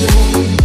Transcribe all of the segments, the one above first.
you.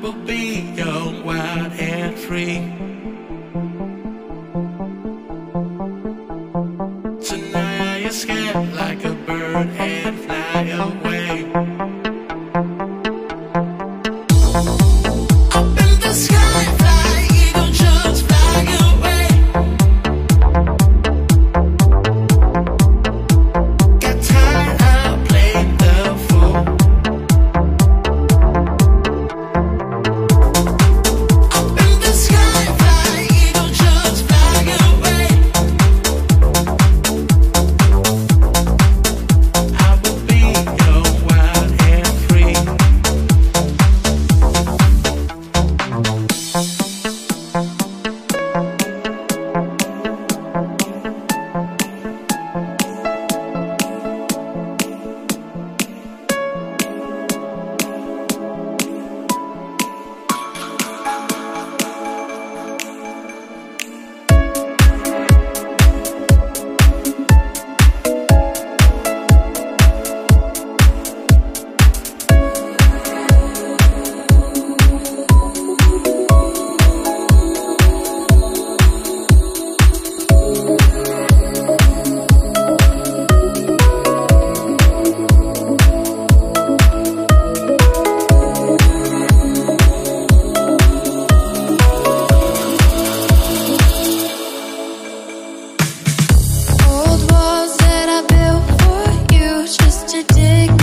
will be young, wild, and free. such a dick.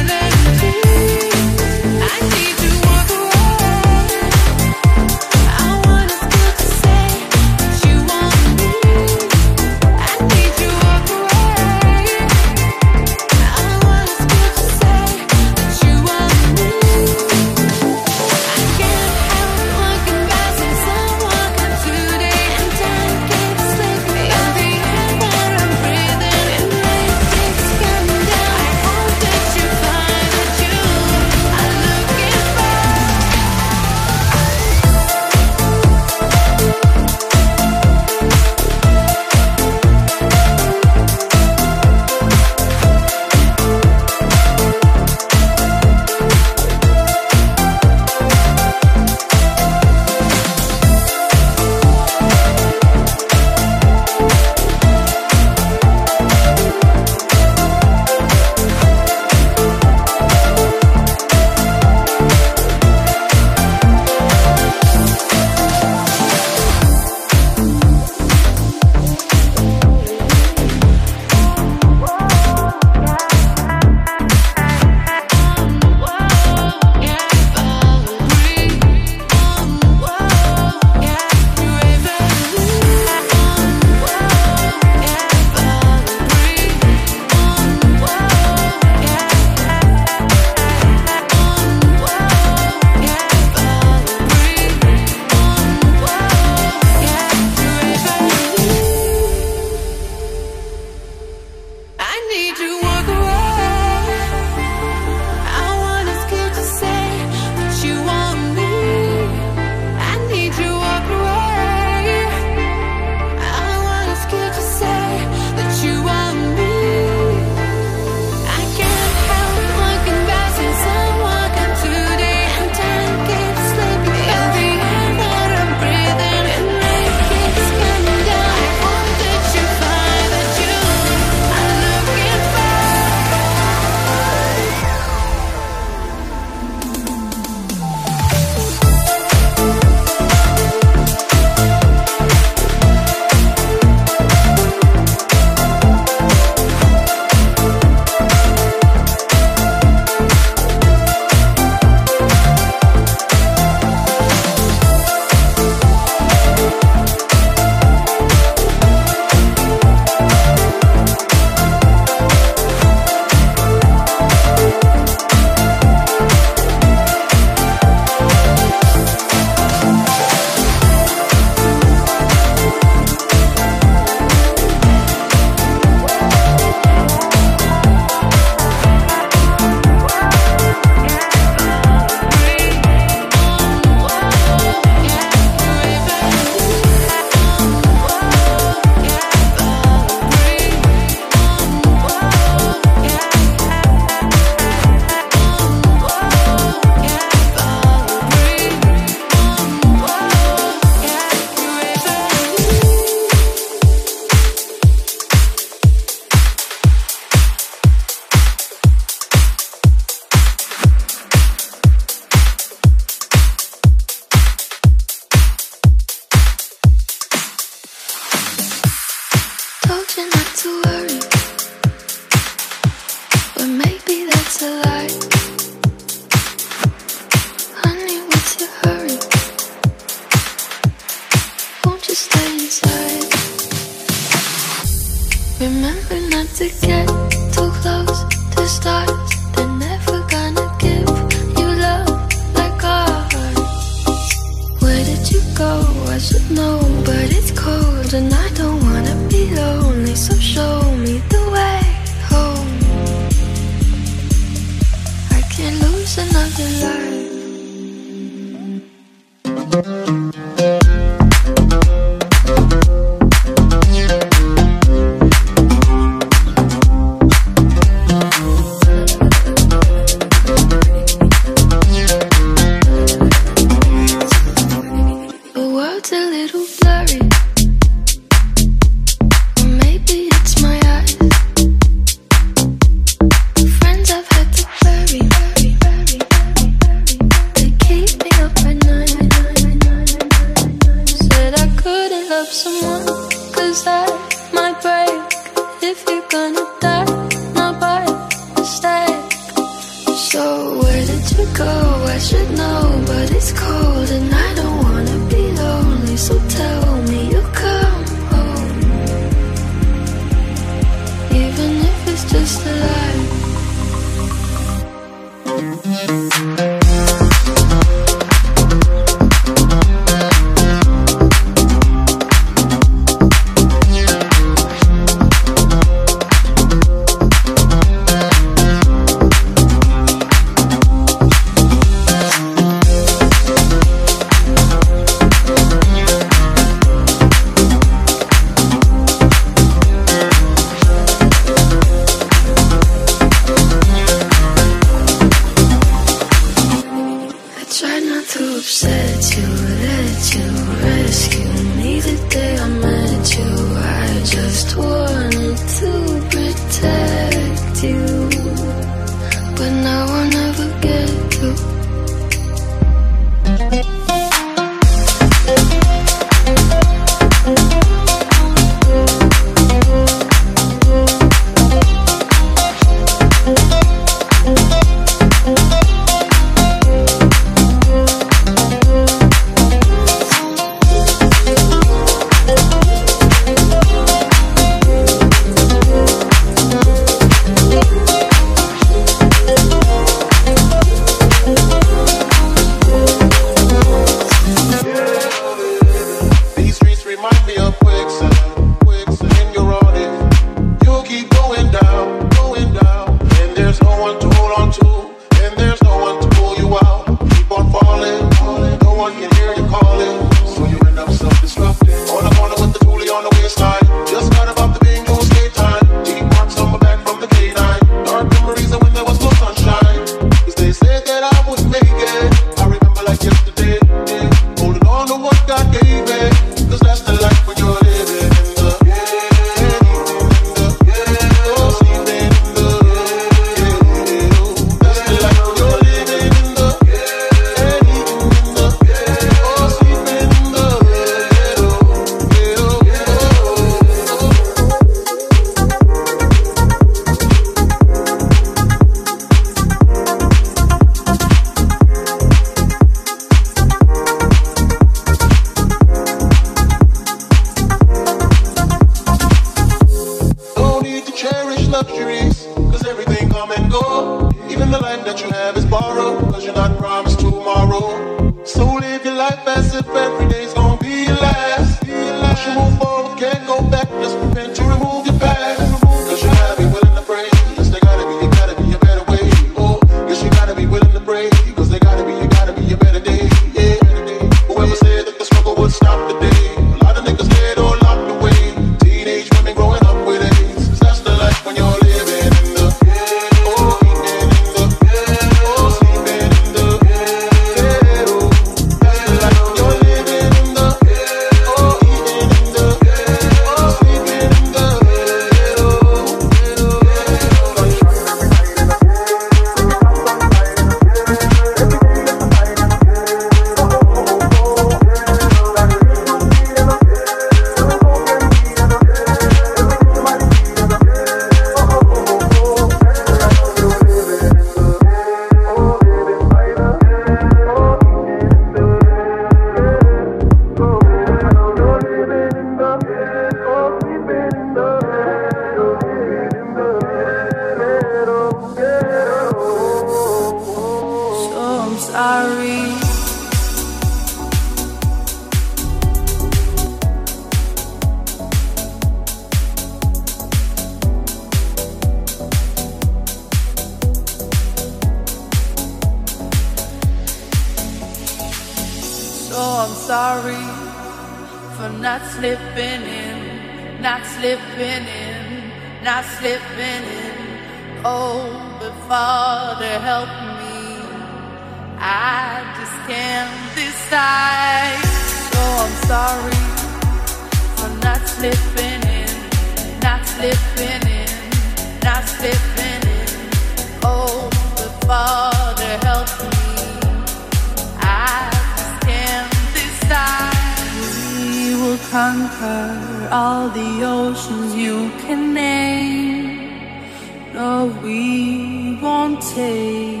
the oceans you can name. No, we won't take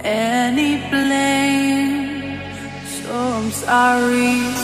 any blame. So I'm sorry.